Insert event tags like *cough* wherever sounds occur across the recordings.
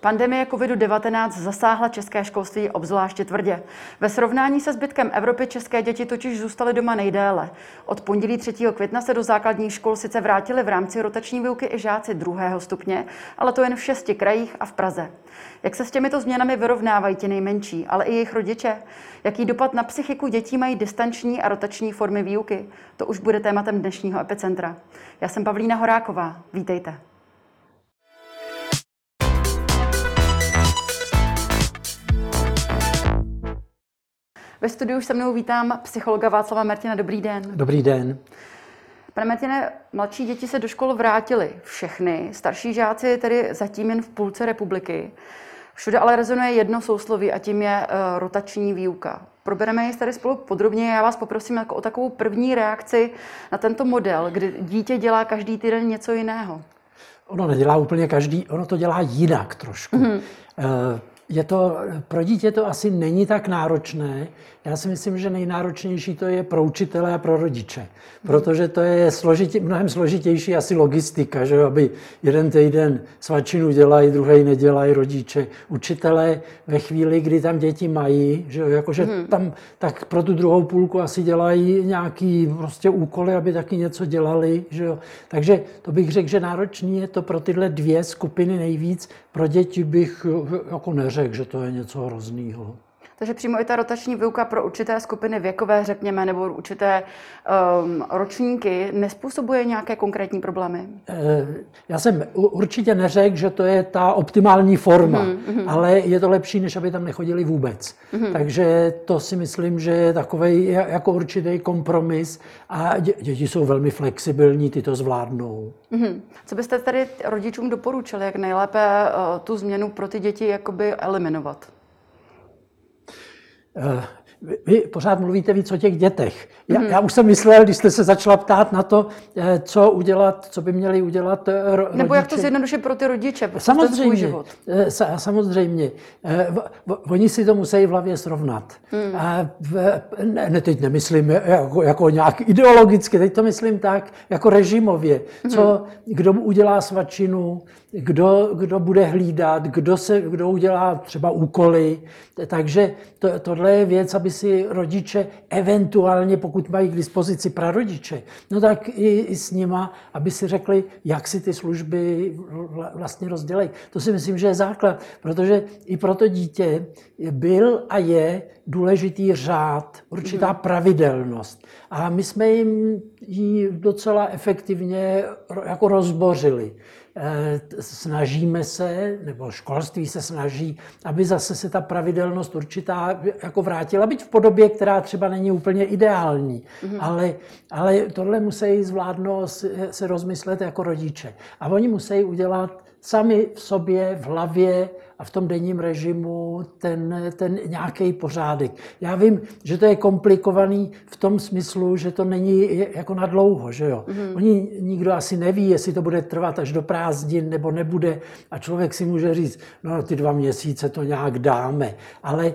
Pandemie COVID-19 zasáhla české školství obzvláště tvrdě. Ve srovnání se zbytkem Evropy české děti totiž zůstaly doma nejdéle. Od pondělí 3. května se do základních škol sice vrátili v rámci rotační výuky i žáci druhého stupně, ale to jen v šesti krajích a v Praze. Jak se s těmito změnami vyrovnávají ti nejmenší, ale i jejich rodiče? Jaký dopad na psychiku dětí mají distanční a rotační formy výuky? To už bude tématem dnešního epicentra. Já jsem Pavlína Horáková. Vítejte. Ve studiu už se mnou vítám psychologa Václava Martina. Dobrý den. Dobrý den. Pane Martine, mladší děti se do škol vrátily všechny, starší žáci tedy zatím jen v půlce republiky. Všude ale rezonuje jedno sousloví a tím je uh, rotační výuka. Probereme ji tady spolu podrobně. Já vás poprosím jako o takovou první reakci na tento model, kdy dítě dělá každý týden něco jiného. Ono nedělá úplně každý, ono to dělá jinak trošku. Mm-hmm. Je to, pro dítě to asi není tak náročné. Já si myslím, že nejnáročnější to je pro učitele a pro rodiče. Protože to je složitě, mnohem složitější asi logistika, že aby jeden týden svačinu dělají, druhý nedělají rodiče. Učitelé ve chvíli, kdy tam děti mají, že jakože hmm. tam, tak pro tu druhou půlku asi dělají nějaký prostě úkoly, aby taky něco dělali. Že jo. Takže to bych řekl, že náročný je to pro tyhle dvě skupiny nejvíc. Pro děti bych jako neřekl, že to je něco hroznýho. Takže přímo i ta rotační výuka pro určité skupiny věkové, řekněme, nebo určité um, ročníky nespůsobuje nějaké konkrétní problémy? Eh, já jsem určitě neřekl, že to je ta optimální forma, mm-hmm. ale je to lepší, než aby tam nechodili vůbec. Mm-hmm. Takže to si myslím, že je takový jako určitý kompromis a děti jsou velmi flexibilní, ty to zvládnou. Mm-hmm. Co byste tady rodičům doporučili, jak nejlépe uh, tu změnu pro ty děti jakoby eliminovat? Eh, vy pořád mluvíte víc o těch dětech. Já, mm. já už jsem myslel, když jste se začala ptát na to, eh, co udělat, co by měli udělat rodiče. Eh, Nebo jak to zjednodušit pro ty rodiče, samozřejmě, svůj život. Samozřejmě. Oni si to musí v hlavě srovnat. Mm. A v, ne, teď nemyslím jako, jako nějak ideologicky, teď to myslím tak, jako režimově. Co, mm. kdo udělá svačinu, kdo, kdo bude hlídat, kdo, se, kdo udělá třeba úkoly. Takže to, tohle je věc, aby si rodiče eventuálně, pokud mají k dispozici prarodiče, no tak i, i s nima, aby si řekli, jak si ty služby vlastně rozdělají. To si myslím, že je základ, protože i pro to dítě byl a je důležitý řád, určitá mhm. pravidelnost. A my jsme jim ji docela efektivně jako rozbořili. Eh, snažíme se, nebo školství se snaží, aby zase se ta pravidelnost určitá jako vrátila, byť v podobě, která třeba není úplně ideální. Mm-hmm. Ale, ale tohle musí zvládnout se rozmyslet jako rodiče. A oni musí udělat sami v sobě, v hlavě a v tom denním režimu ten, ten nějaký pořádek. Já vím, že to je komplikovaný v tom smyslu, že to není jako na dlouho, že jo. Mm-hmm. Oni nikdo asi neví, jestli to bude trvat až do prázdnin nebo nebude a člověk si může říct, no ty dva měsíce to nějak dáme. Ale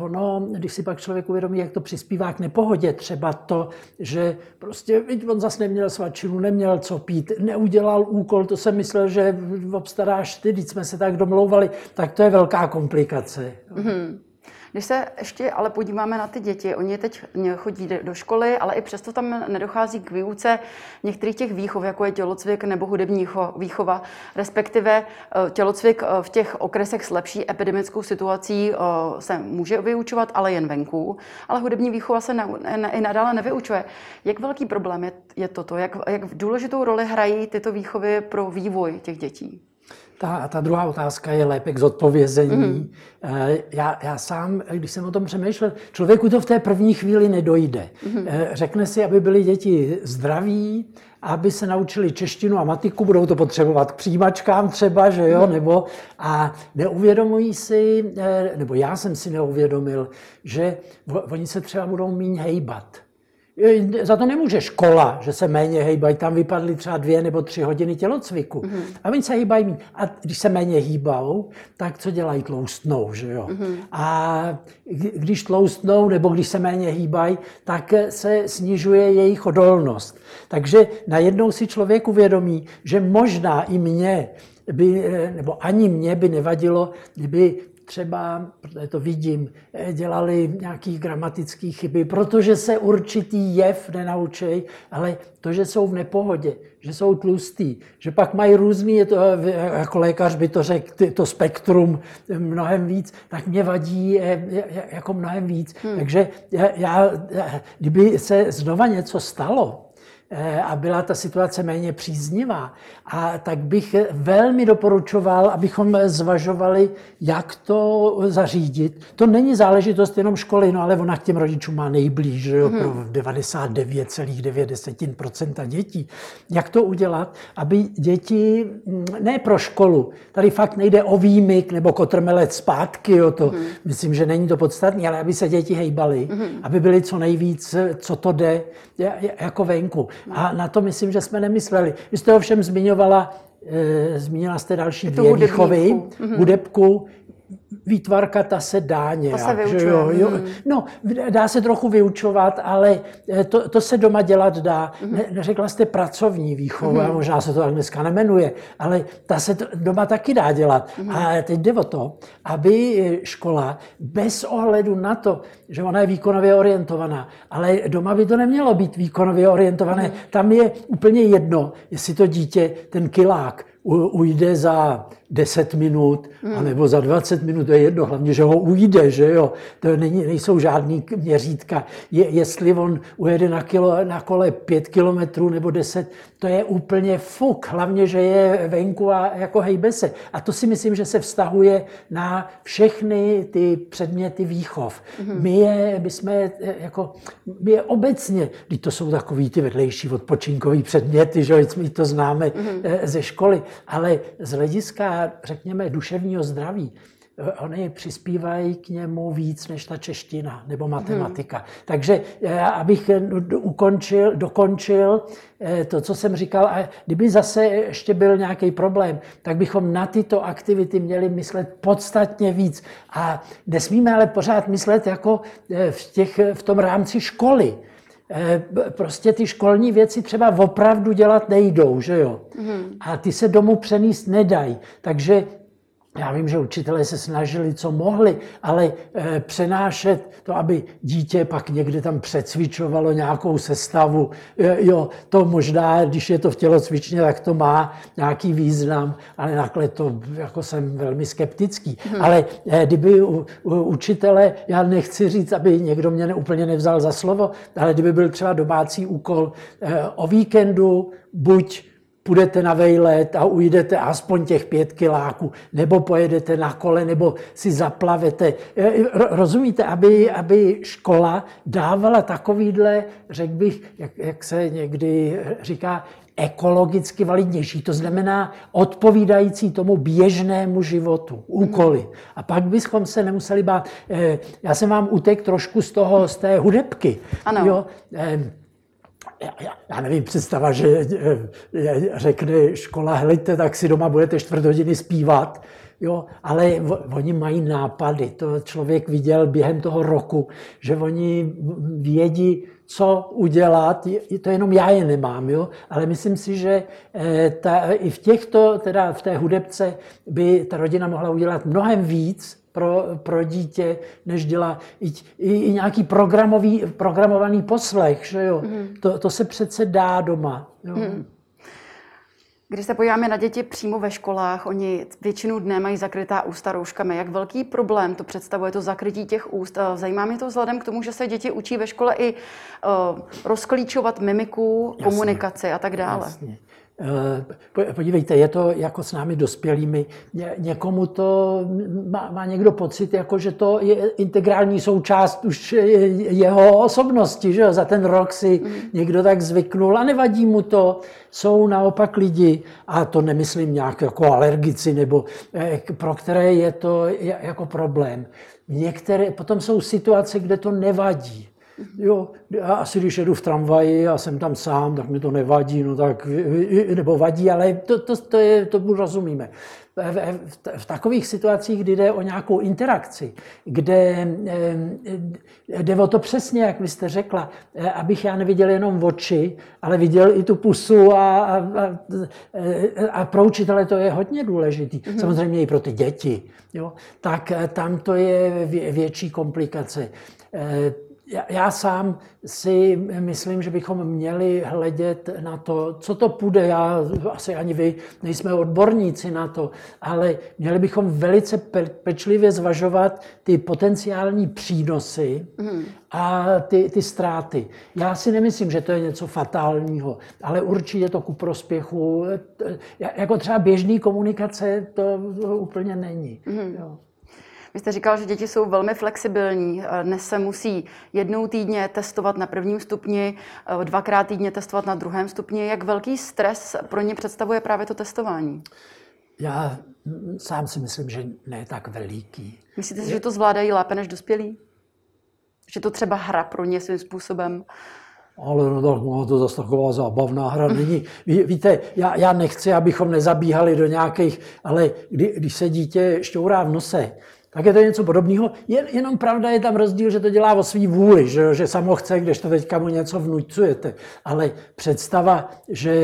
ono, když si pak člověk uvědomí, jak to přispívá k nepohodě, třeba to, že prostě on zase neměl svačinu, neměl co pít, neudělal úkol, to jsem myslel, že obstaráš ty, když jsme se tak domlouvali, tak to je velká komplikace. Mm-hmm. Když se ještě ale podíváme na ty děti, oni teď chodí do školy, ale i přesto tam nedochází k výuce některých těch výchov, jako je tělocvik nebo hudební výchova, respektive eh, tělocvik eh, v těch okresech s lepší epidemickou situací eh, se může vyučovat, ale jen venku, ale hudební výchova se i nadále nevyučuje. Jak velký problém je, je toto? Jak, jak důležitou roli hrají tyto výchovy pro vývoj těch dětí? Ta, ta druhá otázka je lépe k zodpovězení. Mm. Já, já sám, když jsem o tom přemýšlel, člověku to v té první chvíli nedojde. Mm. Řekne si, aby byly děti zdraví, aby se naučili češtinu a matiku, budou to potřebovat k přijímačkám třeba, že jo, mm. nebo a neuvědomují si, eh, nebo já jsem si neuvědomil, že oni se třeba budou míň hejbat za to nemůže škola, že se méně hejbají. Tam vypadly třeba dvě nebo tři hodiny tělocviku. Mm-hmm. A oni se hýbají. A když se méně hýbou, tak co dělají? Tloustnou, že jo? Mm-hmm. A když tloustnou nebo když se méně hýbají, tak se snižuje jejich odolnost. Takže najednou si člověk uvědomí, že možná i mě by, nebo ani mě by nevadilo, kdyby třeba, protože to vidím, eh, dělali nějaké gramatické chyby, protože se určitý jev nenaučí, ale to, že jsou v nepohodě, že jsou tlustý, že pak mají různý, je to, eh, jako lékař by to řekl, to spektrum mnohem víc, tak mě vadí eh, jako mnohem víc. Hmm. Takže já, já, kdyby se znova něco stalo, Eh, a byla ta situace méně příznivá. A tak bych velmi doporučoval, abychom zvažovali, jak to zařídit. To není záležitost jenom školy, no ale ona k těm rodičům má nejblíž, že jo, pro 99,9% dětí. Jak to udělat, aby děti, mm, ne pro školu, tady fakt nejde o výmyk nebo kotrmelec zpátky, jo, to hmm. myslím, že není to podstatné, ale aby se děti hejbaly, hmm. aby byly co nejvíc, co to jde, jako venku. A na to myslím, že jsme nemysleli. Vy jste ovšem zmiňovala, e, zmínila jste další dvě výchovy, mhm. hudebku, výtvarka ta se dá nějak. To se vyučuje. Že jo, jo. Hmm. No, dá se trochu vyučovat, ale eh, to, to se doma dělat dá. Mm. Ne, neřekla jste pracovní výchova, mm. možná se to tak dneska nemenuje, ale ta se to doma taky dá dělat. Mm. A teď jde o to, aby eh, škola bez ohledu na to, že ona je výkonově orientovaná, ale doma by to nemělo být výkonově orientované. Mm. Tam je úplně jedno, jestli to dítě, ten kilák, ujde za 10 minut, hmm. anebo za 20 minut, to je jedno, hlavně, že ho ujde, že jo, to není, nejsou žádný měřítka. Je, jestli on ujede na, kilo, na kole 5 kilometrů nebo 10, to je úplně fuk, hlavně, že je venku a jako hejbe se. A to si myslím, že se vztahuje na všechny ty předměty výchov. Hmm. My je, my jsme jako, my je obecně, když to jsou takový ty vedlejší odpočinkový předměty, že my to známe hmm. ze školy, ale z hlediska řekněme, duševního zdraví, eh, oni přispívají k němu víc než ta čeština nebo matematika. Hmm. Takže eh, abych eh, ukončil, dokončil to, co jsem říkal, a kdyby zase ještě byl nějaký problém, tak bychom na tyto aktivity měli myslet podstatně víc. A nesmíme ale pořád myslet jako v, těch, v tom rámci školy. Prostě ty školní věci třeba opravdu dělat nejdou, že jo? Mm. A ty se domů přenést nedají. Takže já vím, že učitelé se snažili, co mohli, ale e, přenášet to, aby dítě pak někde tam přecvičovalo nějakou sestavu, e, jo, to možná, když je to v tělocvičně, tak to má nějaký význam, ale nakonec to jako jsem velmi skeptický. Hmm. Ale e, kdyby u, u, učitele, já nechci říct, aby někdo mě ne, úplně nevzal za slovo, ale kdyby byl třeba domácí úkol e, o víkendu, buď půjdete na vejlet a ujdete aspoň těch pět kiláků, nebo pojedete na kole, nebo si zaplavete. Rozumíte, aby, aby škola dávala takovýhle, řekl bych, jak, jak se někdy říká, ekologicky validnější, to znamená odpovídající tomu běžnému životu, úkoly. A pak bychom se nemuseli bát. Eh, já jsem vám utek trošku z toho, z té hudebky. Ano. Jo, já, nevím, představa, že eh, řekne škola, helejte, tak si doma budete čtvrt hodiny zpívat, jo, ale oni mají nápady. To člověk viděl během toho roku, že oni vědí, co udělat, to jenom já je nemám, jo? ale myslím si, že eh, ta, i v těchto, teda v té hudebce by ta rodina mohla udělat mnohem víc, pro, pro dítě, než dělá i, i, i nějaký programový, programovaný poslech. Že jo? Mm. To, to se přece dá doma. Jo? Mm. Když se podíváme na děti přímo ve školách, oni většinu dne mají zakrytá ústa rouškami. Jak velký problém to představuje, to zakrytí těch úst? Eh, zajímá mě to vzhledem k tomu, že se děti učí ve škole i uh, rozklíčovat mimiku, Jasně. komunikaci a tak dále. Jasně. Eh, podívejte, je to jako s námi dospělými. Někomu to má, má někdo pocit, jako že to je integrální součást už jeho osobnosti, že za ten rok si mm. někdo tak zvyknul a nevadí mu to. Jsou naopak lidi, a to nemyslím nějak jako alergici, nebo eh, pro které je to jako problém. Některé, potom jsou situace, kde to nevadí Jo, já asi když jedu v tramvaji a jsem tam sám, tak mi to nevadí, no tak, nebo vadí, ale to, to, to, je, to rozumíme. V, v, v takových situacích, kdy jde o nějakou interakci, kde jde o to přesně, jak vy jste řekla, eh, abych já neviděl jenom oči, ale viděl i tu pusu a, a, a, a pro učitele to je hodně důležitý. Mm-hmm. Samozřejmě i pro ty děti. Jo? Tak eh, tam to je větší komplikace. Já sám si myslím, že bychom měli hledět na to, co to půjde. Já, asi ani vy nejsme odborníci na to, ale měli bychom velice pečlivě zvažovat ty potenciální přínosy a ty, ty ztráty. Já si nemyslím, že to je něco fatálního, ale určitě to ku prospěchu. Jako třeba běžný komunikace to úplně není. Mm. Jo. Vy jste říkal, že děti jsou velmi flexibilní. Dnes se musí jednou týdně testovat na prvním stupni, dvakrát týdně testovat na druhém stupni. Jak velký stres pro ně představuje právě to testování? Já sám si myslím, že ne tak veliký. Myslíte si, že to zvládají lépe než dospělí? Že to třeba hra pro ně svým způsobem? Ale no tak no, to zase taková zábavná hra není. Ví, víte, já, já nechci, abychom nezabíhali do nějakých, ale kdy, když se dítě šťourá v nose, tak je to něco podobného. Jen, jenom pravda je tam rozdíl, že to dělá o svý vůli, že, že samo chce, když to teďka mu něco vnucujete. Ale představa, že,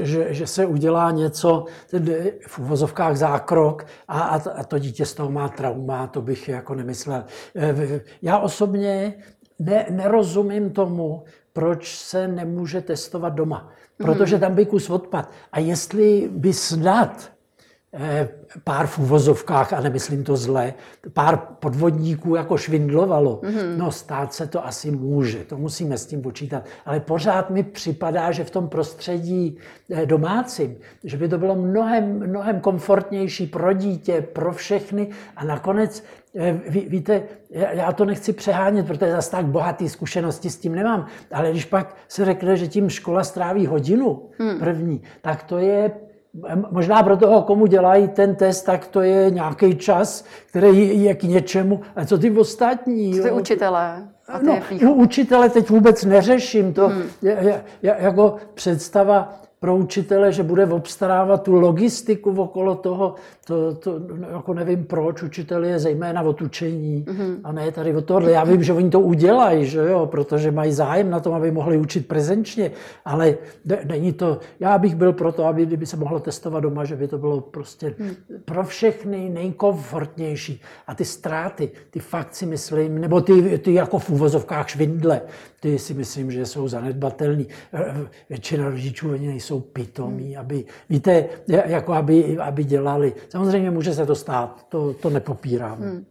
že, že se udělá něco, v uvozovkách zákrok a, a, a to dítě z toho má trauma, to bych jako nemyslel. Eh, já osobně ne, nerozumím tomu, proč se nemůže testovat doma. Protože tam by kus odpad. A jestli by snad pár v uvozovkách, a nemyslím to zle, pár podvodníků jako švindlovalo. Mm-hmm. No stát se to asi může, to musíme s tím počítat. Ale pořád mi připadá, že v tom prostředí eh, domácím, že by to bylo mnohem, mnohem komfortnější pro dítě, pro všechny a nakonec eh, Ví, víte, já to nechci přehánět, protože zase tak bohatý zkušenosti s tím nemám, ale když pak se řekne, že tím škola stráví hodinu hmm. první, tak to je Možná pro toho, komu dělají ten test, tak to je nějaký čas, který je k něčemu. A co ty ostatní? Co ty učitelé? A ty no, u učitele teď vůbec neřeším. To hmm. je, je, jako představa pro učitele, že bude obstarávat tu logistiku okolo toho, to, to jako nevím proč, učitel je zejména o tučení mm-hmm. a ne tady o tohle. Já vím, že oni to udělají, že jo, protože mají zájem na tom, aby mohli učit prezenčně, ale ne, není to, já bych byl pro to, aby kdyby se mohlo testovat doma, že by to bylo prostě mm. pro všechny nejkomfortnější. A ty ztráty, ty fakt si myslím, nebo ty, ty jako v úvozovkách švindle, ty si myslím, že jsou zanedbatelný. Většina rodičů oni nejsou pitomí, mm. aby, víte, jako aby, aby dělali Samozřejmě může se to stát, to, to nepopírám. Hmm.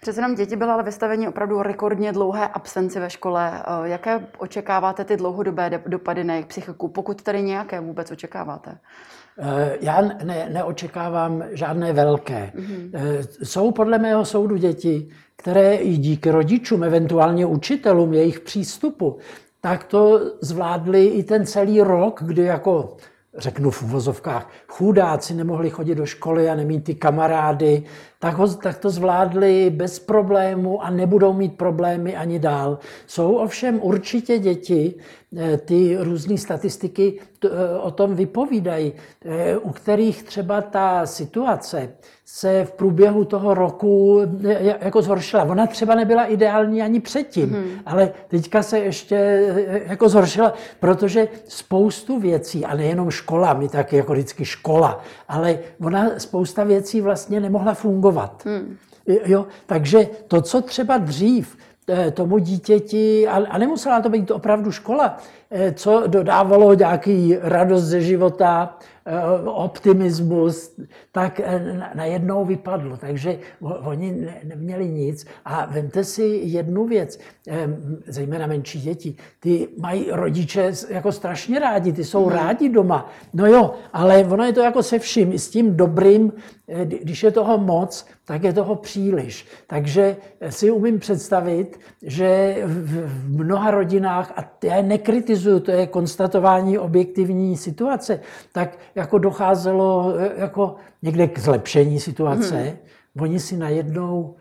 Přece jenom děti byly ale vystaveni opravdu rekordně dlouhé absenci ve škole. Eh, jaké očekáváte ty dlouhodobé dopady na jejich psychiku, pokud tady nějaké vůbec očekáváte? Eh, já ne, neočekávám žádné velké. Mm-hmm. Jsou podle mého soudu děti, které i díky rodičům, eventuálně učitelům, jejich přístupu, tak to zvládli i ten celý rok, kdy jako řeknu v uvozovkách, chudáci nemohli chodit do školy a nemít ty kamarády, tak, ho, tak to zvládli bez problému a nebudou mít problémy ani dál. Jsou ovšem určitě děti, eh, ty různé statistiky eh, o tom vypovídají, eh, u kterých třeba ta situace se v průběhu toho roku jako zhoršila. Ona třeba nebyla ideální ani předtím, hmm. ale teďka se ještě jako zhoršila, protože spoustu věcí, a nejenom škola, my taky jako vždycky škola, ale ona spousta věcí vlastně nemohla fungovat. Hmm. Jo, takže to, co třeba dřív eh, tomu dítěti, a nemusela to být opravdu škola, eh, co dodávalo nějaký radost ze života, optimismus, tak eh, najednou vypadlo. Takže oni neměli nic. A vemte si jednu věc, eh, zejména menší děti, ty mají rodiče jako strašně rádi, ty jsou mhm. rádi doma. No jo, ale ono je to jako se vším, i s tím dobrým, když je toho moc, tak je toho příliš. Takže si umím představit, že v mnoha rodinách, a já nekritizuju, to je konstatování objektivní situace, tak jako docházelo e, jako někde k zlepšení situace. Hmm. Oni si najednou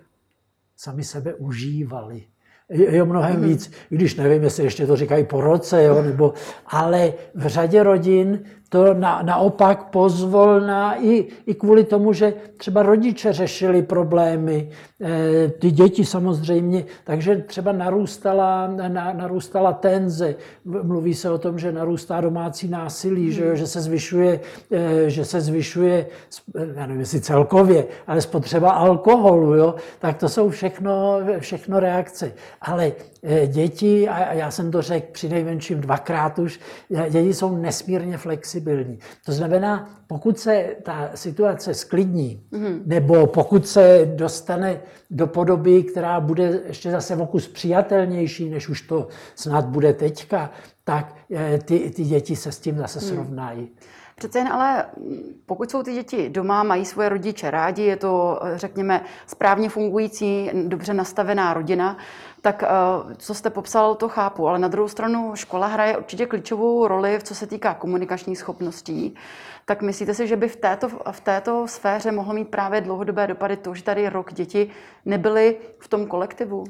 sami sebe užívali. je mnohem mm-hmm. víc, i když nevím, jestli ještě to říkají po roce, jo, nebo, ale v řadě rodin to na, naopak pozvolna i, i kvůli tomu, že třeba rodiče řešili problémy, e, ty děti samozřejmě, takže třeba narůstala, na, narůstala tenze. Mluví se o tom, že narůstá domácí násilí, že, že se zvyšuje, e, že se zvyšuje, já nevím, jestli celkově, ale spotřeba alkoholu, jo? tak to jsou všechno, všechno reakce. Ale e, děti, a já jsem to řekl při nejmenším dvakrát už, děti jsou nesmírně flexibilní flexibilní. To znamená, pokud se ta situace sklidní, mm-hmm. nebo pokud se dostane do podoby, která bude ještě zase vokus přijatelnější, než už to snad bude teďka, tak eh, ty, ty děti se s tím zase mm. srovnají. Přece jen ale pokud jsou ty děti doma, mají svoje rodiče rádi, je to, řekněme, správně fungující, dobře nastavená rodina, tak eh, co jste popsal, to chápu, ale na druhou stranu škola hraje určitě klíčovou roli, v co se týká komunikačních schopností. Tak myslíte si, že by v této, v této sféře mohlo mít právě dlouhodobé dopady to, že tady rok děti nebyly v tom kolektivu? Uh,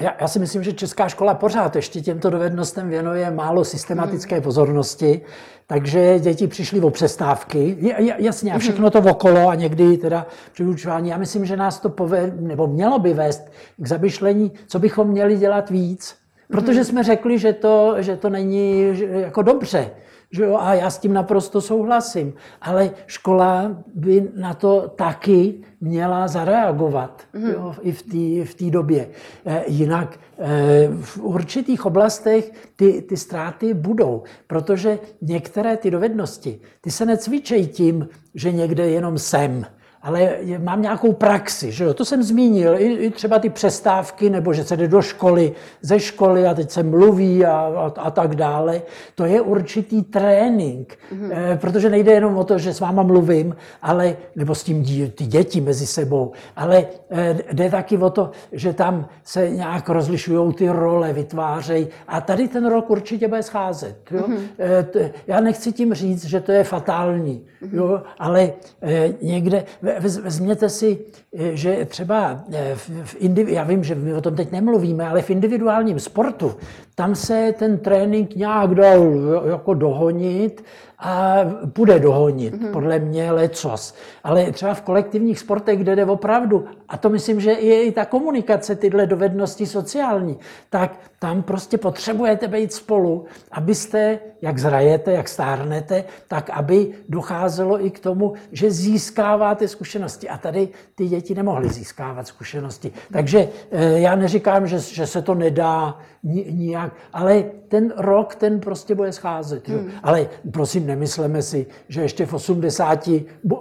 já, já si myslím, že česká škola pořád ještě těmto dovednostem věnuje málo systematické hmm. pozornosti, takže děti přišly o přestávky, jasně, a všechno to okolo a někdy teda při učování. Já myslím, že nás to povede, nebo mělo by vést k zamyšlení, co bychom měli dělat víc. Protože hmm. jsme řekli, že to, že to není jako dobře. Že jo, a já s tím naprosto souhlasím. Ale škola by na to taky měla zareagovat mm. jo, i v té v době. E, jinak e, v určitých oblastech ty, ty ztráty budou, protože některé ty dovednosti, ty se necvičejí tím, že někde jenom jsem ale mám nějakou praxi, že jo? to jsem zmínil, I, i třeba ty přestávky, nebo že se jde do školy, ze školy a teď se mluví a, a, a tak dále. To je určitý trénink, mm-hmm. e, protože nejde jenom o to, že s váma mluvím, ale, nebo s tím dí, ty děti mezi sebou, ale e, jde taky o to, že tam se nějak rozlišují ty role, vytvářejí a tady ten rok určitě bude scházet. Jo? Mm-hmm. E, t, já nechci tím říct, že to je fatální, mm-hmm. jo? ale e, někde vezměte si, eh, že třeba eh, v indiv- já vím, že my o tom teď nemluvíme, ale v individuálním sportu, tam se ten trénink nějak dal jako dohonit a bude dohonit, mm-hmm. podle mě lecos. Ale třeba v kolektivních sportech, kde jde opravdu, a to myslím, že je i ta komunikace, tyhle dovednosti sociální, tak tam prostě potřebujete být spolu, abyste, jak zrajete, jak stárnete, tak aby docházelo i k tomu, že získáváte zkušenosti. A tady ty děti nemohly získávat zkušenosti. Takže eh, já neříkám, že, že se to nedá nijak, ale ten rok, ten prostě bude scházet. Hmm. Ale prosím, nemysleme si, že ještě v 80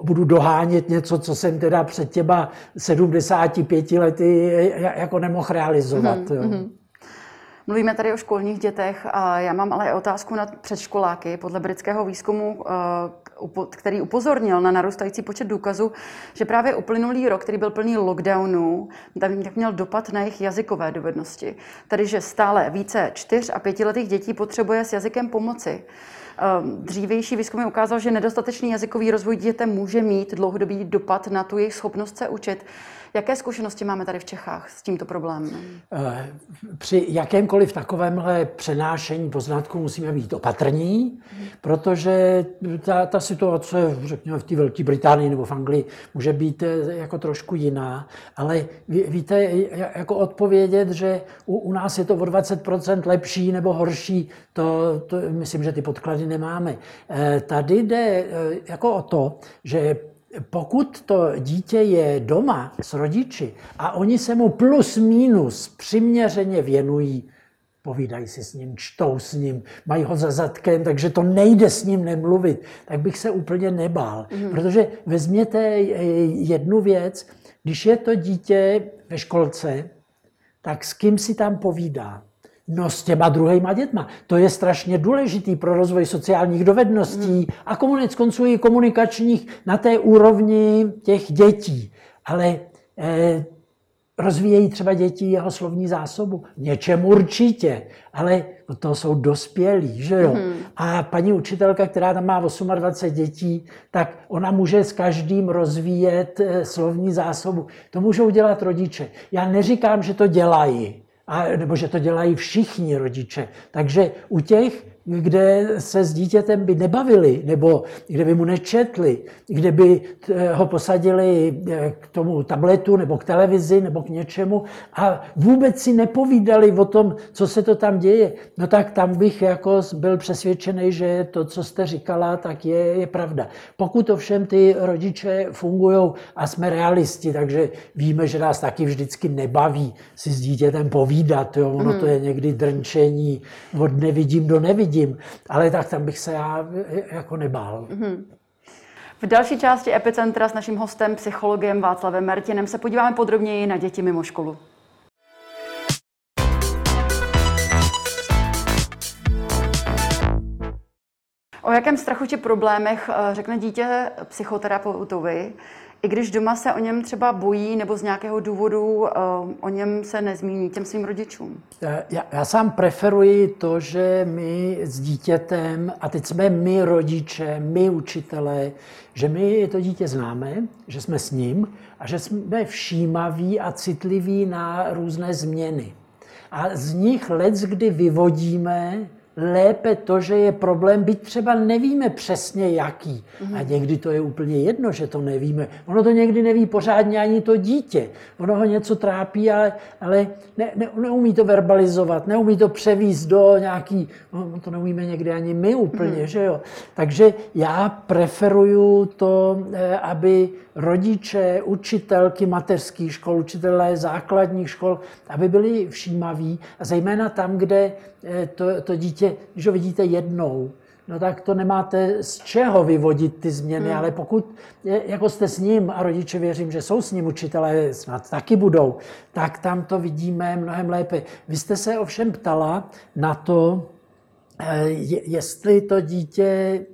budu dohánět něco, co jsem teda před těma 75 lety jako nemohl realizovat. Hmm. Jo. Hmm. Mluvíme tady o školních dětech a já mám ale otázku na předškoláky. Podle britského výzkumu, eh, který upozornil na narůstající počet důkazů, že právě uplynulý rok, který byl plný lockdownů, tak měl dopad na jejich jazykové dovednosti. Tedy, že stále více čtyř a pětiletých dětí potřebuje s jazykem pomoci. Ehm, dřívější výzkumy ukázal, že nedostatečný jazykový rozvoj dítěte může mít dlouhodobý dopad na tu jejich schopnost se učit. Jaké zkušenosti máme tady v Čechách s tímto problémem? Eh, při jakémkoliv takovémhle přenášení poznatků musíme být opatrní, protože ta, ta situace, řekněme, v té Velké Británii nebo v Anglii může být eh, jako trošku jiná, ale ví, víte, jako odpovědět, že u, u nás je to o 20% lepší nebo horší, to, to myslím, že ty podklady nemáme. Eh, tady jde jako o to, že pokud to dítě je doma s rodiči a oni se mu plus minus přiměřeně věnují, povídají si s ním, čtou s ním, mají ho za zadkem, takže to nejde s ním nemluvit, tak bych se úplně nebál. Mm. Protože vezměte jednu věc, když je to dítě ve školce, tak s kým si tam povídá? No s těma druhýma dětma. To je strašně důležitý pro rozvoj sociálních dovedností mm. a konec konců i komunikačních na té úrovni těch dětí. Ale eh, rozvíjejí třeba děti jeho slovní zásobu? Něčem určitě, ale to jsou dospělí, že jo? Mm. A paní učitelka, která tam má 28 dětí, tak ona může s každým rozvíjet eh, slovní zásobu. To můžou dělat rodiče. Já neříkám, že to dělají, a, nebo že to dělají všichni rodiče. Takže u těch kde se s dítětem by nebavili, nebo kde by mu nečetli, kde by eh, ho posadili eh, k tomu tabletu nebo k televizi nebo k něčemu a vůbec si nepovídali o tom, co se to tam děje, no tak tam bych jako byl přesvědčený, že to, co jste říkala, tak je, je pravda. Pokud ovšem ty rodiče fungují a jsme realisti, takže víme, že nás taky vždycky nebaví si s dítětem povídat. Jo? Ono to je někdy drnčení od nevidím do nevidím nevidím, ale tak tam bych se já jako nebál. Mm-hmm. V další části Epicentra s naším hostem, psychologem Václavem Martinem, se podíváme podrobněji na děti mimo školu. O jakém strachu či problémech eh, řekne dítě psychoterapeutovi, i když doma se o něm třeba bojí nebo z nějakého důvodu eh, o něm se nezmíní těm svým rodičům? Já, já sám preferuji to, že my s dítětem, a teď jsme my rodiče, my učitelé, že my to dítě známe, že jsme s ním a že jsme všímaví a citliví na různé změny. A z nich let, kdy vyvodíme lépe to, že je problém, byť třeba nevíme přesně jaký. A někdy to je úplně jedno, že to nevíme. Ono to někdy neví pořádně ani to dítě. Ono ho něco trápí, ale, ale ne, ne, neumí to verbalizovat, neumí to převíst do nějaký, no, to neumíme někdy ani my úplně, mm. že jo. Takže já preferuju to, eh, aby rodiče, učitelky mateřských škol, učitelé základních škol, aby byli všímaví, a zejména tam, kde eh, to, to dítě, když ho vidíte jednou, no tak to nemáte z čeho vyvodit ty změny, hmm. ale pokud jako jste s ním a rodiče věřím, že jsou s ním učitelé, snad taky budou, tak tam to vidíme mnohem lépe. Vy jste se ovšem ptala na to, eh, jestli to dítě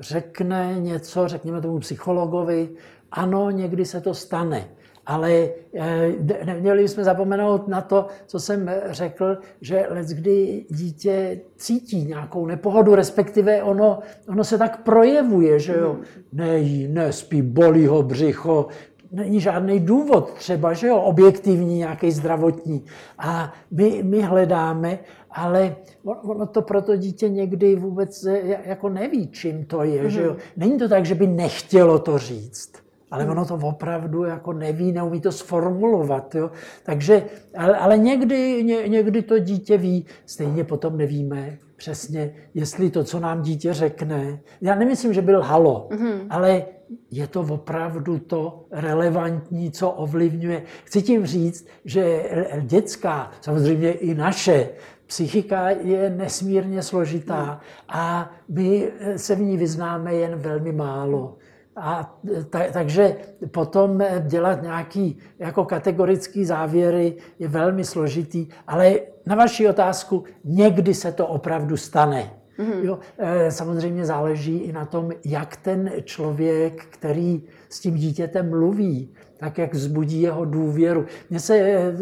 řekne něco, řekněme tomu psychologovi, ano, někdy se to stane. Ale eh, neměli jsme zapomenout na to, co jsem řekl, že kdy dítě cítí nějakou nepohodu, respektive ono, ono se tak projevuje, že jo, nejí, nespí, bolí ho břicho, není žádný důvod třeba, že jo, objektivní, nějaký zdravotní. A my, my hledáme, ale ono to pro to dítě někdy vůbec eh, jako neví, čím to je, mm-hmm. že jo. Mhm. Není to tak, že by nechtělo to říct ale ono to opravdu jako neví, neumí to sformulovat. Jo? Takže, ale, ale někdy, ně, někdy to dítě ví, stejně potom nevíme přesně, jestli to, co nám dítě řekne. Já nemyslím, že byl halo, mm-hmm. ale je to opravdu to relevantní, co ovlivňuje. Chci tím říct, že dětská, samozřejmě i naše, psychika je nesmírně složitá a my se v ní vyznáme jen velmi málo. A ta, takže potom dělat nějaký jako kategorický závěry je velmi složitý, ale na vaši otázku, někdy se to opravdu stane. Mm-hmm. Jo, eh, samozřejmě záleží i na tom, jak ten člověk, který s tím dítětem mluví, tak jak vzbudí jeho důvěru. Mně se,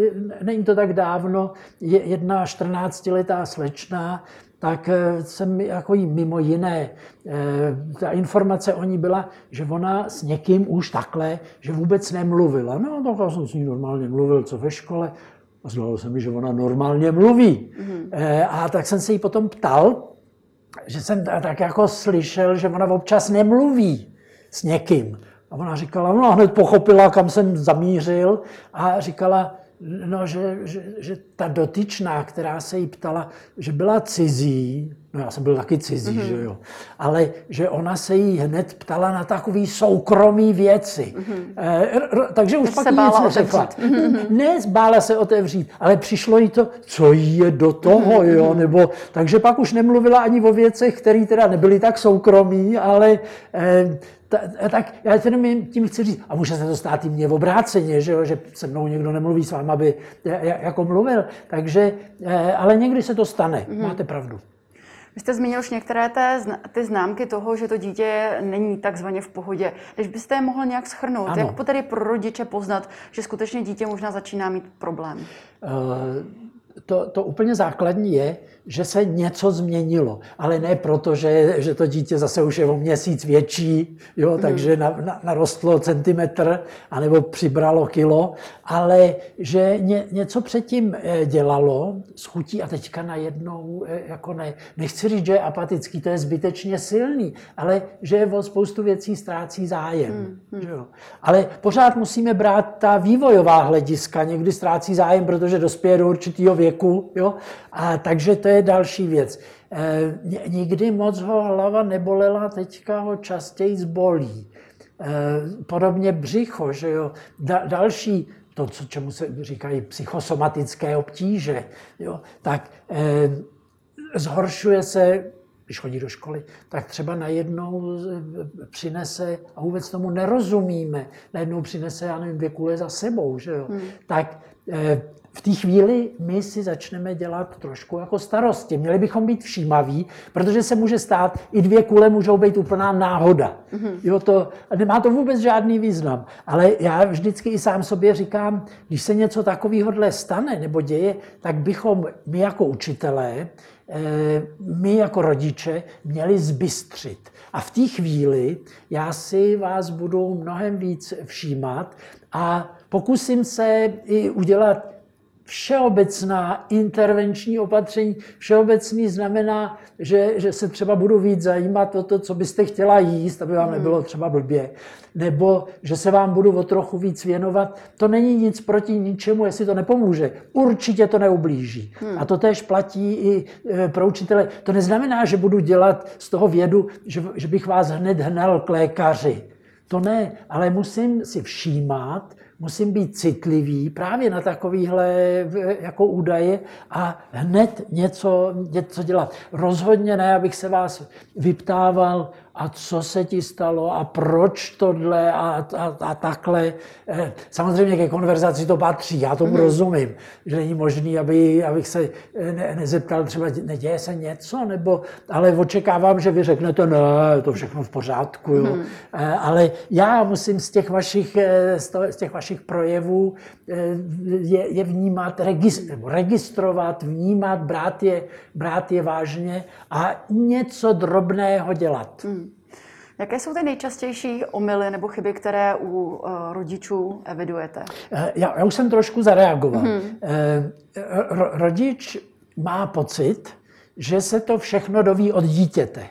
není to tak dávno, jedna 14-letá slečna tak eh, jsem jako jí mimo jiné, eh, ta informace o ní byla, že ona s někým už takhle, že vůbec nemluvila. No, tak já jsem s ní normálně mluvil, co ve škole, a zdálo se mi, že ona normálně mluví. Mm-hmm. A tak jsem se jí potom ptal, že jsem tak jako slyšel, že ona občas nemluví s někým. A ona říkala, no hned pochopila, kam jsem zamířil a říkala, No, že, že, že ta dotyčná, která se jí ptala, že byla cizí, no já jsem byl taky cizí, mm-hmm. že jo, ale že ona se jí hned ptala na takové soukromé věci. Mm-hmm. E, takže už pak jí nic neřekla. Mm-hmm. Ne, zbála se otevřít, ale přišlo jí to, co jí je do toho, mm-hmm. jo, nebo, takže pak už nemluvila ani o věcech, které teda nebyly tak soukromí, ale e, tak já jenom tím chci říct, a může se to stát i mně v obráceně, že, jo, že se mnou někdo nemluví s vámi, aby jako mluvil, takže, eh, ale někdy se to stane, mm-hmm. máte pravdu. Vy jste zmínil už některé té, ty známky toho, že to dítě není takzvaně v pohodě. Když byste je mohl nějak schrnout, ano. jak tedy pro rodiče poznat, že skutečně dítě možná začíná mít problém? Uh to, to úplně základní je, že se něco změnilo, ale ne proto, že, že to dítě zase už je o měsíc větší, jo, mm. takže na, na, narostlo centimetr, anebo přibralo kilo, ale že ně, něco předtím eh, dělalo s chutí a teďka najednou, eh, jako ne, nechci říct, že je apatický, to je zbytečně silný, ale že o spoustu věcí ztrácí zájem. Mm. Jo. Ale pořád musíme brát ta vývojová hlediska, někdy ztrácí zájem, protože dospěje do určitého věku, jo, a takže to je další věc. E, nikdy moc ho hlava nebolela, teďka ho častěji zbolí. E, podobně břicho, že jo. Da, další, to, co, čemu se říkají psychosomatické obtíže, jo, tak e, zhoršuje se když chodí do školy, tak třeba najednou přinese, a vůbec tomu nerozumíme, najednou přinese, já nevím, dvě kule za sebou, že jo. Hmm. Tak v té chvíli my si začneme dělat trošku jako starosti. Měli bychom být všímaví, protože se může stát, i dvě kule můžou být úplná náhoda. Mm-hmm. Jo, to, nemá to vůbec žádný význam. Ale já vždycky i sám sobě říkám, když se něco takového stane nebo děje, tak bychom my jako učitelé, eh, my jako rodiče měli zbystřit. A v té chvíli já si vás budu mnohem víc všímat a pokusím se i udělat všeobecná intervenční opatření. Všeobecný znamená, že, že se třeba budu víc zajímat o to, co byste chtěla jíst, aby vám hmm. nebylo třeba blbě, nebo že se vám budu o trochu víc věnovat. To není nic proti ničemu, jestli to nepomůže. Určitě to neublíží. Hmm. A to tež platí i e, pro učitele. To neznamená, že budu dělat z toho vědu, že, že bych vás hned hnal k lékaři. To ne, ale musím si všímat, musím být citlivý právě na takovéhle jako údaje a hned něco, něco dělat. Rozhodně ne, abych se vás vyptával, a co se ti stalo a proč tohle a, a, a takhle. Eh, samozřejmě ke konverzaci to patří, já tomu mm. rozumím, že není možný, aby, abych se eh, ne, nezeptal třeba, neděje se něco, nebo, ale očekávám, že vy řeknete, ne, to všechno v pořádku. Jo. Mm. Ale já musím z těch vašich, z těch vašich projevů je, je vnímat, registrovat, vnímat, brát je, brát je vážně a něco drobného dělat. Mm. Jaké jsou ty nejčastější omily nebo chyby, které u uh, rodičů evidujete? Eh, já, já už jsem trošku zareagoval. Hmm. Rodič má pocit, že se to všechno doví od dítěte.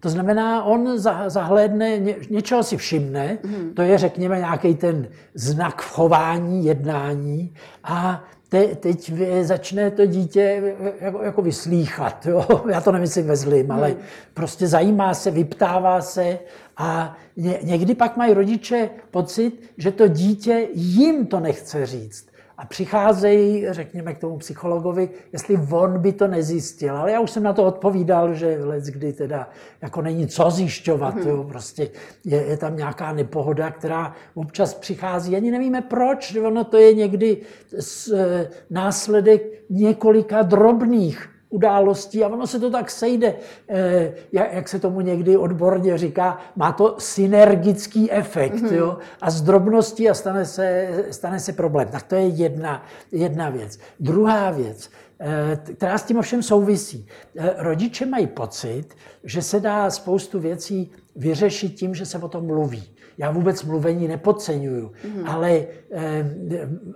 To znamená, on zahlédne, něčeho si všimne, hmm. to je, řekněme, nějaký ten znak v chování, jednání a te, teď začne to dítě jako, jako vyslýchat. Jo? *laughs* Já to nemyslím ve zlým, ale hmm. prostě zajímá se, vyptává se a ně, někdy pak mají rodiče pocit, že to dítě jim to nechce říct a přicházejí, řekněme, k tomu psychologovi, jestli on by to nezjistil. Ale já už jsem na to odpovídal, že let kdy teda jako není co zjišťovat. Hmm. Jo, prostě je, je, tam nějaká nepohoda, která občas přichází. Ani nevíme proč, ono to je někdy z, e, následek několika drobných událostí a ono se to tak sejde, eh, jak se tomu někdy odborně říká, má to synergický efekt mm-hmm. jo? a z drobností a stane se, stane se problém. Tak to je jedna, jedna věc. Druhá věc, eh, která s tím ovšem souvisí. Eh, rodiče mají pocit, že se dá spoustu věcí vyřešit tím, že se o tom mluví. Já vůbec mluvení nepodceňuju, mm. ale eh,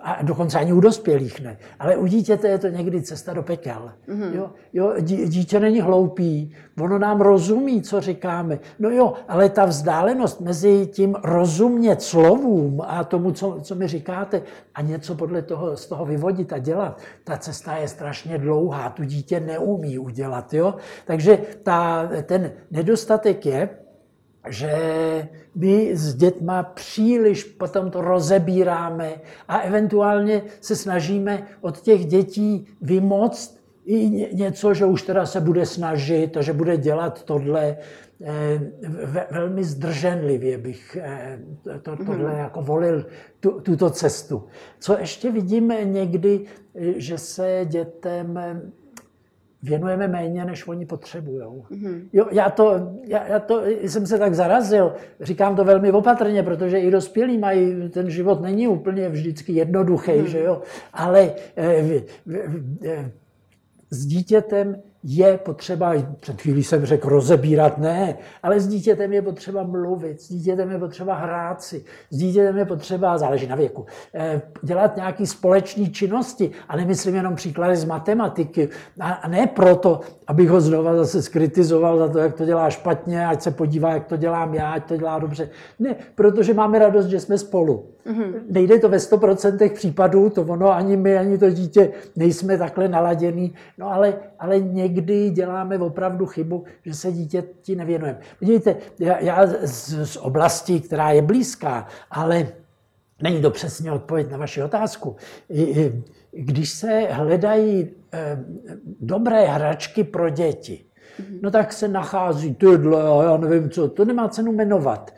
a dokonce ani u dospělých ne. Ale u dítěte je to někdy cesta do pekel. Mm. Jo, jo, dítě není hloupý, ono nám rozumí, co říkáme. No jo, ale ta vzdálenost mezi tím rozumět slovům a tomu, co, co mi říkáte, a něco podle toho, z toho vyvodit a dělat, ta cesta je strašně dlouhá, tu dítě neumí udělat. Jo? Takže ta, ten nedostatek je, že my s dětma příliš potom to rozebíráme a eventuálně se snažíme od těch dětí vymoct i něco, že už teda se bude snažit a že bude dělat tohle. Eh, velmi zdrženlivě bych eh, to, mhm. tohle jako volil, tu, tuto cestu. Co ještě vidíme někdy, že se dětem věnujeme méně, než oni potřebují. Mm-hmm. Jo, já, to, já, já to jsem se tak zarazil, říkám to velmi opatrně, protože i dospělí mají, ten život není úplně vždycky jednoduchý, mm-hmm. že jo, ale eh, eh, s dítětem je potřeba, před chvílí jsem řekl rozebírat, ne, ale s dítětem je potřeba mluvit, s dítětem je potřeba hrát si, s dítětem je potřeba, záleží na věku, eh, dělat nějaké společné činnosti a nemyslím jenom příklady z matematiky a ne proto, abych ho znova zase skritizoval za to, jak to dělá špatně, ať se podívá, jak to dělám já, ať to dělá dobře. Ne, protože máme radost, že jsme spolu. Mm-hmm. Nejde to ve 100% případů, to ono ani my, ani to dítě nejsme takhle naladěný, no ale, ale někdy děláme opravdu chybu, že se dítěti nevěnujeme. Podívejte, já, já z, z oblasti, která je blízká, ale není to přesně odpověď na vaši otázku. Když se hledají eh, dobré hračky pro děti, no tak se nachází tyhle, já nevím co, to nemá cenu jmenovat.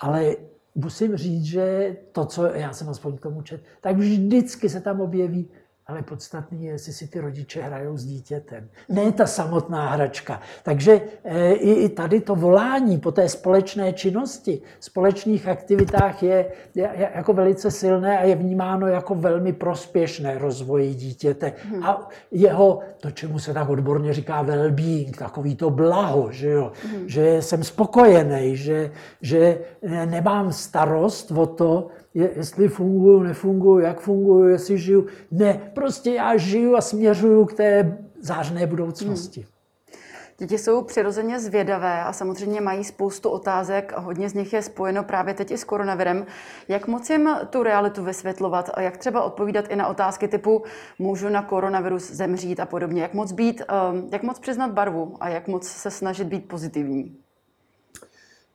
Ale musím říct, že to, co já jsem aspoň tomu čet, tak vždycky se tam objeví ale podstatný je, jestli si ty rodiče hrajou s dítětem. Ne ta samotná hračka. Takže eh, i tady to volání po té společné činnosti, společných aktivitách je, je jako velice silné a je vnímáno jako velmi prospěšné rozvoji dítěte. Hmm. A jeho, to čemu se tak odborně říká well-being, takový to blaho, že, jo? Hmm. že jsem spokojený, že, že nemám starost o to, jestli funguju, nefunguju, jak funguju, jestli žiju. Ne, prostě já žiju a směřuju k té zářné budoucnosti. Hmm. Děti jsou přirozeně zvědavé a samozřejmě mají spoustu otázek a hodně z nich je spojeno právě teď i s koronavirem. Jak moc jim tu realitu vysvětlovat a jak třeba odpovídat i na otázky typu můžu na koronavirus zemřít a podobně. Jak moc být, eh, jak moc přiznat barvu a jak moc se snažit být pozitivní?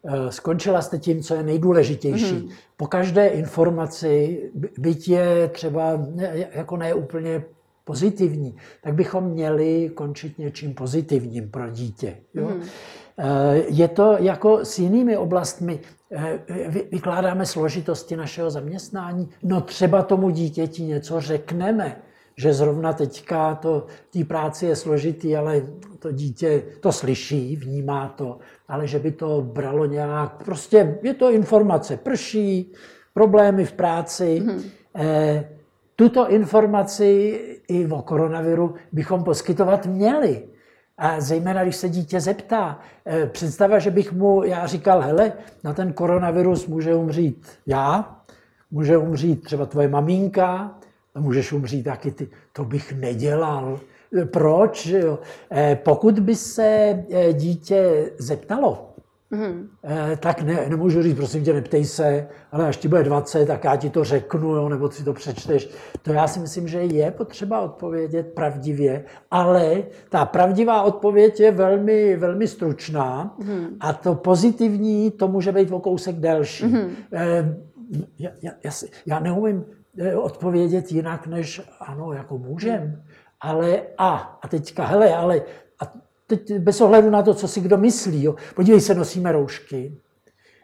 Eh, skončila jste tím, co je nejdůležitější. Mm-hmm. Po každé informaci, byť je třeba ne, jako ne úplně pozitivní, tak bychom měli končit něčím pozitivním pro dítě. Jo? Mm-hmm. Je to jako s jinými oblastmi. Eh, vykládáme složitosti našeho zaměstnání. No třeba tomu dítěti něco řekneme že zrovna teďka to, tý práci je složitý, ale to dítě to slyší, vnímá to, ale že by to bralo nějak, prostě je to informace, prší, problémy v práci. Mm-hmm. E, tuto informaci i o koronaviru bychom poskytovat měli. A zejména, když se dítě zeptá, e, představa, že bych mu, já říkal, hele, na ten koronavirus může umřít já, může umřít třeba tvoje maminka, můžeš umřít taky ty. To bych nedělal. Proč? Jo? Eh, pokud by se eh, dítě zeptalo, Mm. tak ne, nemůžu říct, prosím tě, neptej se, ale až ti bude 20, tak já ti to řeknu, jo, nebo si to přečteš. To já si myslím, že je potřeba odpovědět pravdivě, ale ta pravdivá odpověď je velmi, velmi stručná mm. a to pozitivní, to může být o kousek delší. Mm. Já, já, já, já neumím odpovědět jinak, než ano, jako můžem, ale a, a teďka, hele, ale a teď bez ohledu na to, co si kdo myslí, jo, podívej se, nosíme roušky,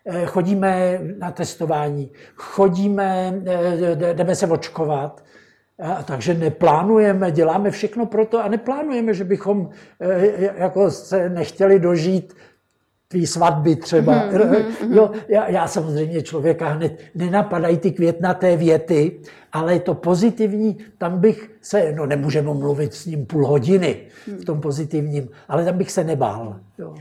eh, chodíme na testování, chodíme, eh, jdeme se očkovat, a takže neplánujeme, děláme všechno pro to a neplánujeme, že bychom jako se nechtěli dožít tvý svatby třeba. Mm-hmm, jo, já, já samozřejmě člověka hned nenapadají ty květnaté věty, ale to pozitivní, tam bych se, no nemůžeme mluvit s ním půl hodiny v tom pozitivním, ale tam bych se nebál. Jo.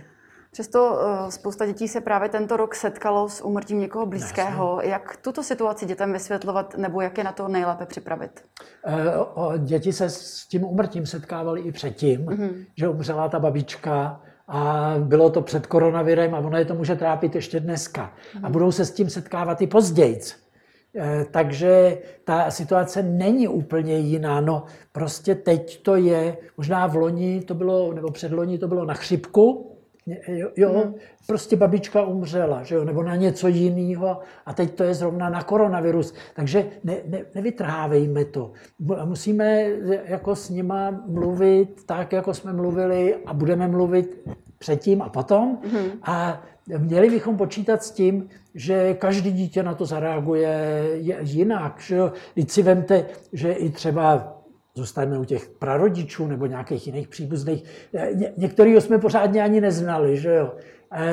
Přesto uh, spousta dětí se právě tento rok setkalo s umrtím někoho blízkého. Jasně. Jak tuto situaci dětem vysvětlovat nebo jak je na to nejlépe připravit? Uh, děti se s tím umrtím setkávali i předtím, mm-hmm. že umřela ta babička a bylo to před koronavirem a ono je to může trápit ještě dneska. A budou se s tím setkávat i později. Eh, takže ta situace není úplně jiná. No, prostě teď to je, možná v loni to bylo, nebo před loni to bylo na chřipku, Jo, jo mm. prostě babička umřela, že jo, nebo na něco jiného a teď to je zrovna na koronavirus. Takže ne, ne, nevytrhávejme to. Musíme jako s nima mluvit tak, jako jsme mluvili a budeme mluvit předtím a potom. Mm. A měli bychom počítat s tím, že každý dítě na to zareaguje jinak. Že jo? Teď si vemte, že i třeba zůstaneme u těch prarodičů nebo nějakých jiných příbuzných. Ně, některého jsme pořádně ani neznali, že jo.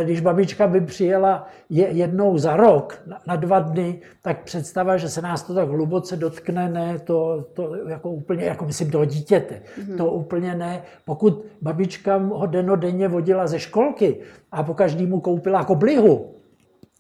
Když babička by přijela jednou za rok, na dva dny, tak představa, že se nás to tak hluboce dotkne, ne, to, to jako úplně, jako myslím toho dítěte, mm-hmm. to úplně ne. Pokud babička ho denodenně vodila ze školky a po každému koupila koblihu,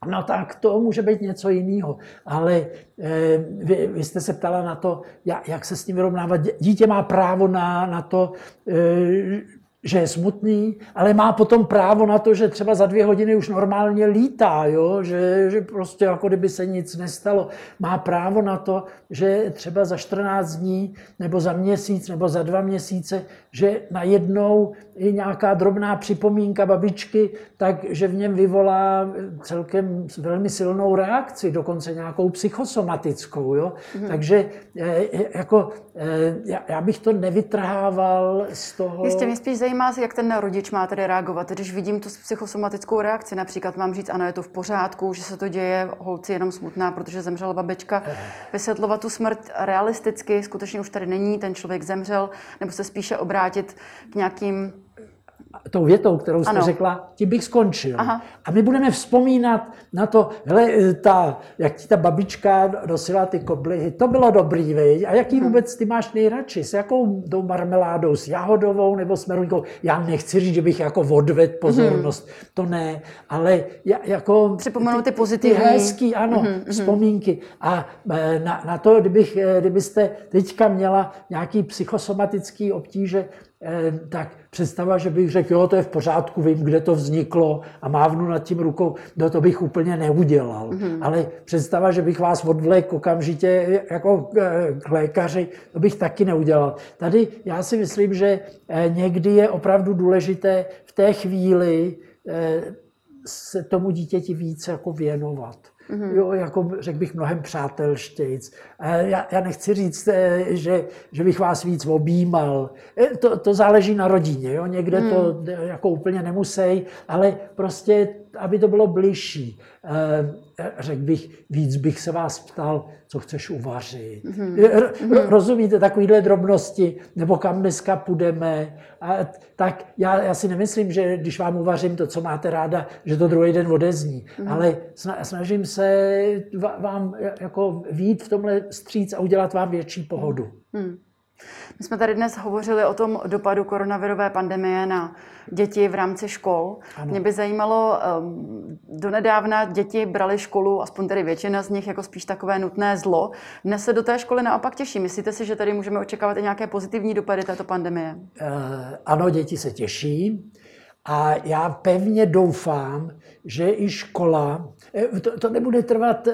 No tak to může být něco jiného. Ale eh, vy, vy jste se ptala na to, jak se s tím vyrovnávat. Dítě má právo na, na to, eh, že je smutný, ale má potom právo na to, že třeba za dvě hodiny už normálně lítá, jo? Že, že prostě jako kdyby se nic nestalo. Má právo na to, že třeba za 14 dní nebo za měsíc nebo za dva měsíce, že najednou je nějaká drobná připomínka babičky, takže v něm vyvolá celkem velmi silnou reakci, dokonce nějakou psychosomatickou. Jo? Mm. Takže eh, jako, eh, já bych to nevytrhával z toho... Jistě, mě spíš zajímá, jak ten rodič má tedy reagovat. Když vidím tu psychosomatickou reakci, například mám říct, ano, je to v pořádku, že se to děje, holci jenom smutná, protože zemřela babička. Vysvětlovat tu smrt realisticky, skutečně už tady není, ten člověk zemřel, nebo se spíše obrátit k nějakým tou větou, kterou jste ano. řekla, tím bych skončil. Aha. A my budeme vzpomínat na to, hele, ta, jak ti ta babička nosila ty koblihy, to bylo dobrý, veď? A jaký hmm. vůbec ty máš nejradši? S jakou tou marmeládou? S jahodovou nebo s meruňkou? Já nechci říct, že bych jako odvedl pozornost. Hmm. To ne, ale jako... Připomenout ty, ty pozitivní. Ty hezký, ano, hmm. vzpomínky. A e, na, na to, kdybych, e, kdybyste teďka měla nějaký psychosomatický obtíže, Eh, tak představa, že bych řekl, jo, to je v pořádku, vím, kde to vzniklo a mávnu nad tím rukou, no to bych úplně neudělal. Mm-hmm. Ale představa, že bych vás odvlek okamžitě jako eh, k lékaři, to bych taky neudělal. Tady já si myslím, že eh, někdy je opravdu důležité v té chvíli se tomu dítěti více jako věnovat. Mm-hmm. Jo, jako řekl bych mnohem přátelštějc. Já, já nechci říct, eh, že, že bych vás víc objímal. Eh, to, to záleží na rodině. Jo? Někde mm. to hmm. jako úplně nemusí, ale prostě, aby to bylo bližší. Eh, řekl bych, víc bych se vás ptal, co chceš uvařit. Mm-hmm. Rozumíte takovéhle drobnosti, nebo kam dneska půjdeme. A tak já, já si nemyslím, že když vám uvařím to, co máte ráda, že to druhý den odezní. Mm-hmm. Ale snažím se vám jako vít v tomhle stříc a udělat vám větší pohodu. Mm. My jsme tady dnes hovořili o tom dopadu koronavirové pandemie na děti v rámci škol. Ano. Mě by zajímalo, ehm, donedávna děti brali školu, aspoň tedy většina z nich, jako spíš takové nutné zlo. Dnes se do té školy naopak těší. Myslíte si, že tady můžeme očekávat i nějaké pozitivní dopady této pandemie? Uh, ano, děti se těší. A já pevně doufám, že i škola, eh, to, to nebude trvat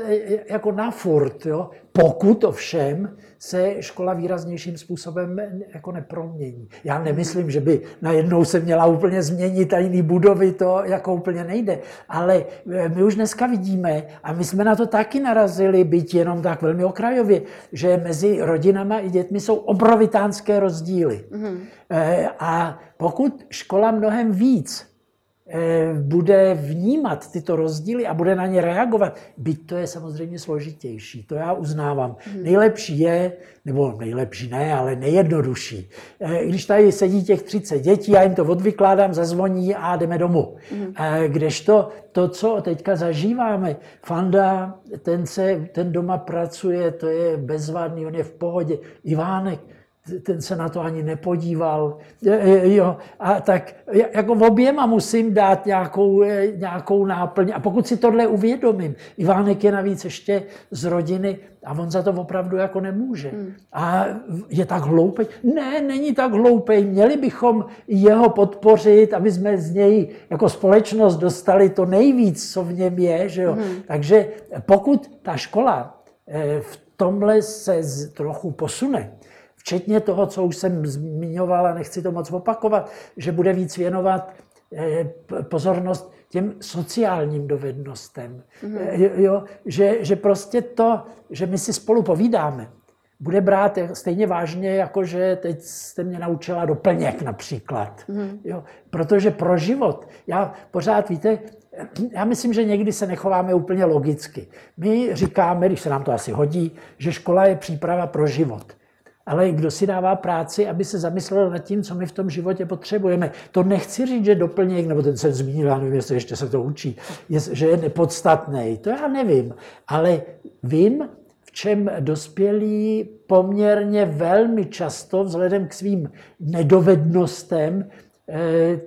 jako na furt, jo? Pokud ovšem se škola výraznějším způsobem jako nepromění. Já nemyslím, že by najednou se měla úplně změnit a jiný budovy, to jako úplně nejde. Ale eh, my už dneska vidíme, a my jsme na to taky narazili, byť jenom tak velmi okrajově, že mezi rodinama i dětmi jsou obrovitánské rozdíly. Mm-hmm. A pokud škola mnohem víc bude vnímat tyto rozdíly a bude na ně reagovat, byť to je samozřejmě složitější, to já uznávám. Hmm. Nejlepší je, nebo nejlepší ne, ale nejjednodušší. Eh, když tady sedí těch 30 dětí, já jim to odvykládám, zazvoní a jdeme domů. Hmm. Kdežto to, co teďka zažíváme, Fanda, ten, se, ten doma pracuje, to je bezvadný, on je v pohodě. Ivánek, ten se na to ani nepodíval. Jo, a tak jako v oběma musím dát nějakou, nějakou náplň. A pokud si tohle uvědomím, Ivánek je navíc ještě z rodiny a on za to opravdu jako nemůže. Hmm. A je tak hloupý? Ne, není tak hloupý. Měli bychom jeho podpořit, aby jsme z něj jako společnost dostali to nejvíc, co v něm je. Že jo? Hmm. Takže pokud ta škola eh, v tomhle se trochu posune, Včetně toho, co už jsem zmiňoval a nechci to moc opakovat, že bude víc věnovat eh, pozornost těm sociálním dovednostem. Mm-hmm. Jo, že, že prostě to, že my si spolu povídáme, bude brát stejně vážně, jako že teď jste mě naučila doplněk například. Mm. Jo, protože pro život, já pořád, víte, já myslím, že někdy se nechováme úplně logicky. My říkáme, když se nám to asi hodí, že škola je příprava pro život. Ale kdo si dává práci, aby se zamyslel nad tím, co my v tom životě potřebujeme. To nechci říct, že doplněk, nebo ten jsem zmínil, já nevím, jestli ještě se to učí, je, že je nepodstatný. To já nevím, ale vím, v čem dospělí poměrně velmi často vzhledem k svým nedovednostem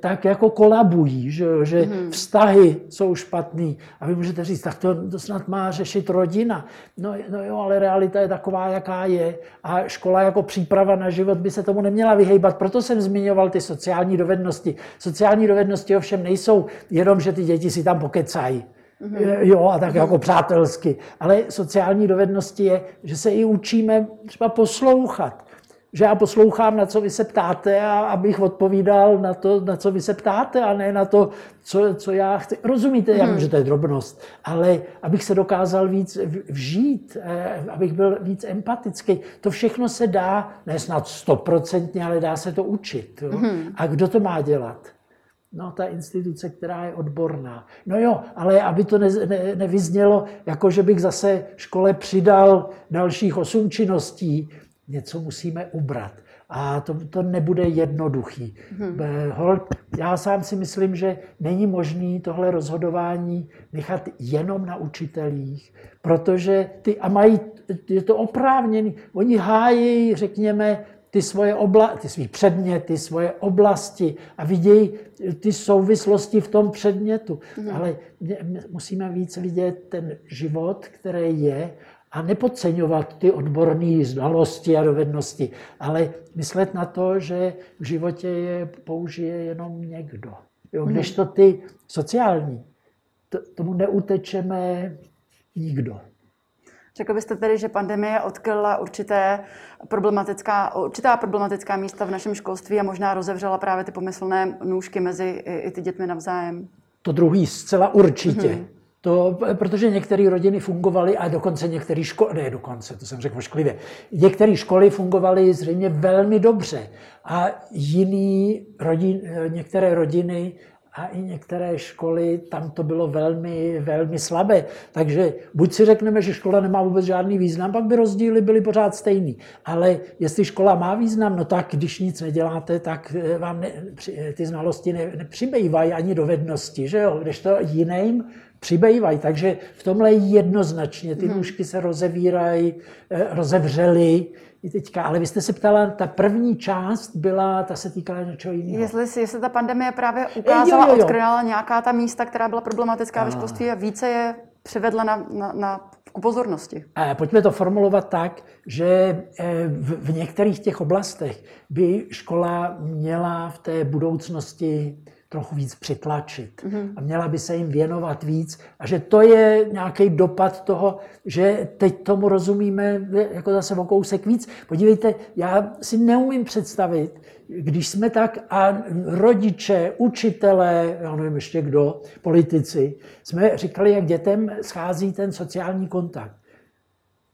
tak jako kolabují, že, že hmm. vztahy jsou špatný. A vy můžete říct, tak to, to snad má řešit rodina. No, no jo, ale realita je taková, jaká je. A škola jako příprava na život by se tomu neměla vyhejbat. Proto jsem zmiňoval ty sociální dovednosti. Sociální dovednosti ovšem nejsou jenom, že ty děti si tam pokecají. Mm-hmm. Jo, a tak jako přátelsky. Ale sociální dovednosti je, že se i učíme třeba poslouchat že já poslouchám, na co vy se ptáte a abych odpovídal na to, na co vy se ptáte a ne na to, co, co já chci. Rozumíte, hmm. že to je drobnost, ale abych se dokázal víc vžít, eh, abych byl víc empatický. To všechno se dá, ne snad stoprocentně, ale dá se to učit. Jo? Hmm. A kdo to má dělat? No, ta instituce, která je odborná. No jo, ale aby to ne, ne, nevyznělo, jako že bych zase škole přidal dalších osm činností, něco musíme ubrat. A to, to nebude jednoduchý. Hmm. Já sám si myslím, že není možné tohle rozhodování nechat jenom na učitelích, protože ty, a mají, je to oprávněný, oni hájí, řekněme, ty svoje obla, ty svý předměty, svoje oblasti a vidějí ty souvislosti v tom předmětu. Hmm. Ale musíme víc vidět ten život, který je a nepodceňovat ty odborné znalosti a dovednosti, ale myslet na to, že v životě je použije jenom někdo. Jo, mhm. když to ty sociální, to, tomu neutečeme nikdo. Řekl byste tedy, že pandemie odkryla určité problematická, určitá problematická místa v našem školství a možná rozevřela právě ty pomyslné nůžky mezi i, i ty dětmi navzájem? To druhý zcela určitě. Mm-hmm. To, protože některé rodiny fungovaly a dokonce některé školy, ne dokonce, to jsem řekl ošklivě, některé školy fungovaly zřejmě velmi dobře a jiný rodin, některé rodiny a i některé školy, tam to bylo velmi, velmi slabé. Takže buď si řekneme, že škola nemá vůbec žádný význam, pak by rozdíly byly pořád stejný. Ale jestli škola má význam, no tak když nic neděláte, tak eh, vám ne, ty znalosti ne, nepřibývají ani dovednosti, že jo? Když to jiným přibývají. Takže v tomhle jednoznačně ty nůžky se rozevírají, eh, rozevřely i teďka. Ale vy jste se ptala, ta první část byla, ta se týkala něčeho jiného. Jestli, jestli ta pandemie právě ukázala, jo, jo, jo. odkryla nějaká ta místa, která byla problematická a. ve školství a více je přivedla na, na, na ku pozornosti. A pojďme to formulovat tak, že eh, v, v některých těch oblastech by škola měla v té budoucnosti trochu víc přitlačit mm-hmm. a měla by se jim věnovat víc a že to je nějaký dopad toho, že teď tomu rozumíme jako zase o kousek víc. Podívejte, já si neumím představit, když jsme tak a rodiče, učitelé, já nevím ještě kdo, politici, jsme říkali, jak dětem schází ten sociální kontakt.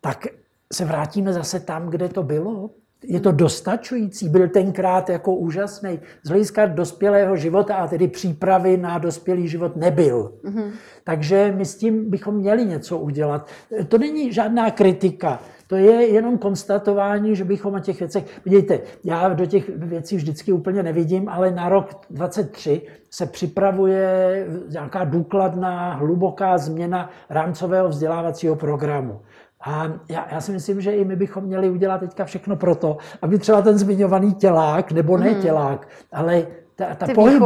Tak se vrátíme zase tam, kde to bylo? Je to dostačující, byl tenkrát jako úžasný. Z hlediska dospělého života a tedy přípravy na dospělý život nebyl. Mm-hmm. Takže my s tím bychom měli něco udělat. To není žádná kritika. To je jenom konstatování, že bychom o těch věcech... Vidíte, já do těch věcí vždycky úplně nevidím, ale na rok 23 se připravuje nějaká důkladná, hluboká změna rámcového vzdělávacího programu. A já, já si myslím, že i my bychom měli udělat teďka všechno pro to, aby třeba ten zmiňovaný tělák, nebo ne mhm. tělák, ale ta, ta ty pohyb,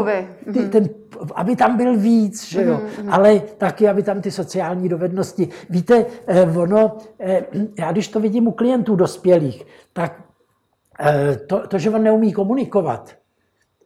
ty, mhm. ten, aby tam byl víc, že jo? Mm-hmm. ale taky, aby tam ty sociální dovednosti. Víte, eh, ono, eh, já když to vidím u klientů dospělých, tak eh, to, to že on neumí komunikovat,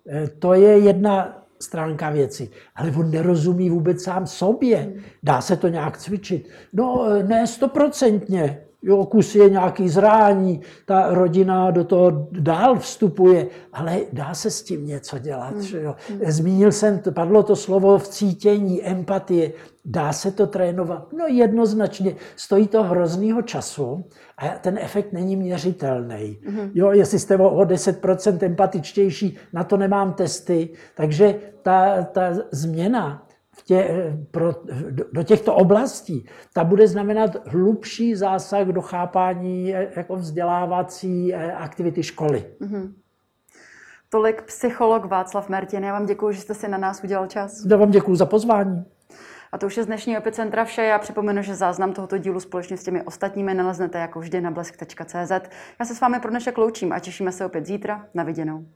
eh, to je jedna stránka věci. Ale on nerozumí vůbec sám sobě. Dá se to nějak cvičit? No, ne stoprocentně. Jo, kus je nějaký zrání, ta rodina do toho dál vstupuje, ale dá se s tím něco dělat. Hmm. Že jo. Zmínil jsem, padlo to slovo v cítění, empatie. Dá se to trénovat? No jednoznačně. Stojí to hroznýho času a ten efekt není měřitelný. Mm-hmm. Jo, jestli jste o 10% empatičtější, na to nemám testy. Takže ta, ta změna tě, pro, do, do těchto oblastí, ta bude znamenat hlubší zásah do chápání jako vzdělávací aktivity školy. Mm-hmm. Tolik psycholog Václav Mertin. Já vám děkuji, že jste si na nás udělal čas. Já vám děkuji za pozvání. A to už je z dnešního epicentra vše. Já připomenu, že záznam tohoto dílu společně s těmi ostatními naleznete jako vždy na blesk.cz. Já se s vámi pro dnešek loučím a těšíme se opět zítra. Na viděnou.